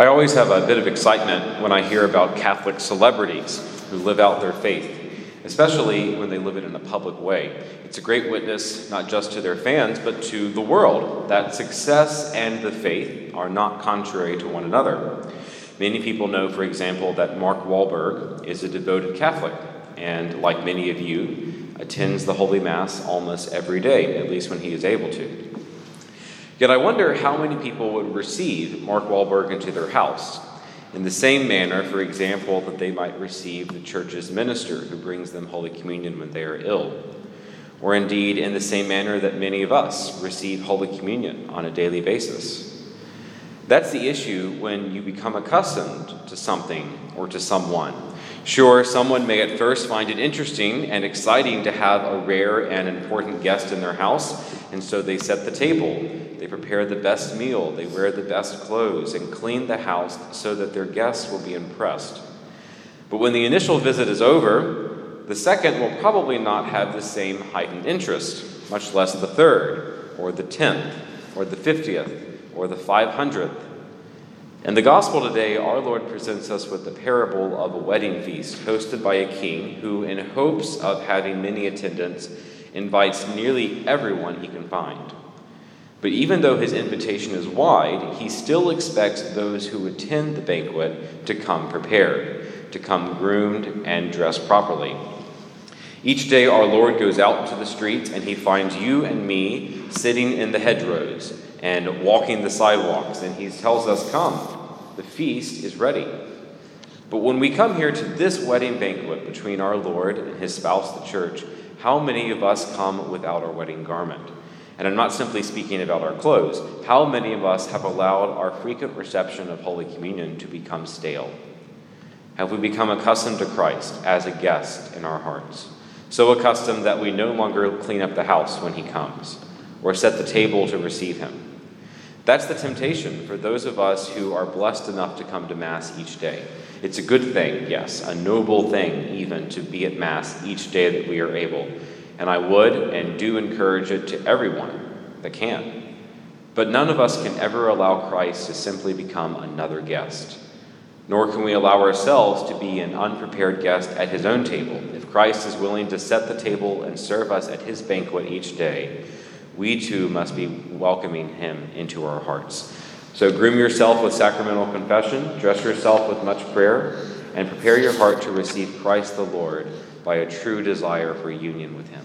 I always have a bit of excitement when I hear about Catholic celebrities who live out their faith, especially when they live it in a public way. It's a great witness not just to their fans, but to the world that success and the faith are not contrary to one another. Many people know, for example, that Mark Wahlberg is a devoted Catholic, and like many of you, attends the Holy Mass almost every day, at least when he is able to. Yet I wonder how many people would receive Mark Wahlberg into their house in the same manner, for example, that they might receive the church's minister who brings them Holy Communion when they are ill, or indeed in the same manner that many of us receive Holy Communion on a daily basis. That's the issue when you become accustomed to something or to someone. Sure, someone may at first find it interesting and exciting to have a rare and important guest in their house, and so they set the table they prepare the best meal, they wear the best clothes, and clean the house so that their guests will be impressed. But when the initial visit is over, the second will probably not have the same heightened interest, much less the third, or the tenth, or the fiftieth, or the five hundredth. In the gospel today, our Lord presents us with the parable of a wedding feast hosted by a king who, in hopes of having many attendants, invites nearly everyone he can find. But even though his invitation is wide, he still expects those who attend the banquet to come prepared, to come groomed and dressed properly. Each day, our Lord goes out into the streets and he finds you and me sitting in the hedgerows and walking the sidewalks, and he tells us, Come, the feast is ready. But when we come here to this wedding banquet between our Lord and his spouse, the church, how many of us come without our wedding garment? And I'm not simply speaking about our clothes. How many of us have allowed our frequent reception of Holy Communion to become stale? Have we become accustomed to Christ as a guest in our hearts? So accustomed that we no longer clean up the house when he comes or set the table to receive him. That's the temptation for those of us who are blessed enough to come to Mass each day. It's a good thing, yes, a noble thing even to be at Mass each day that we are able and I would and do encourage it to everyone that can. But none of us can ever allow Christ to simply become another guest. Nor can we allow ourselves to be an unprepared guest at his own table. If Christ is willing to set the table and serve us at his banquet each day, we too must be welcoming him into our hearts. So groom yourself with sacramental confession, dress yourself with much prayer, and prepare your heart to receive Christ the Lord by a true desire for union with him.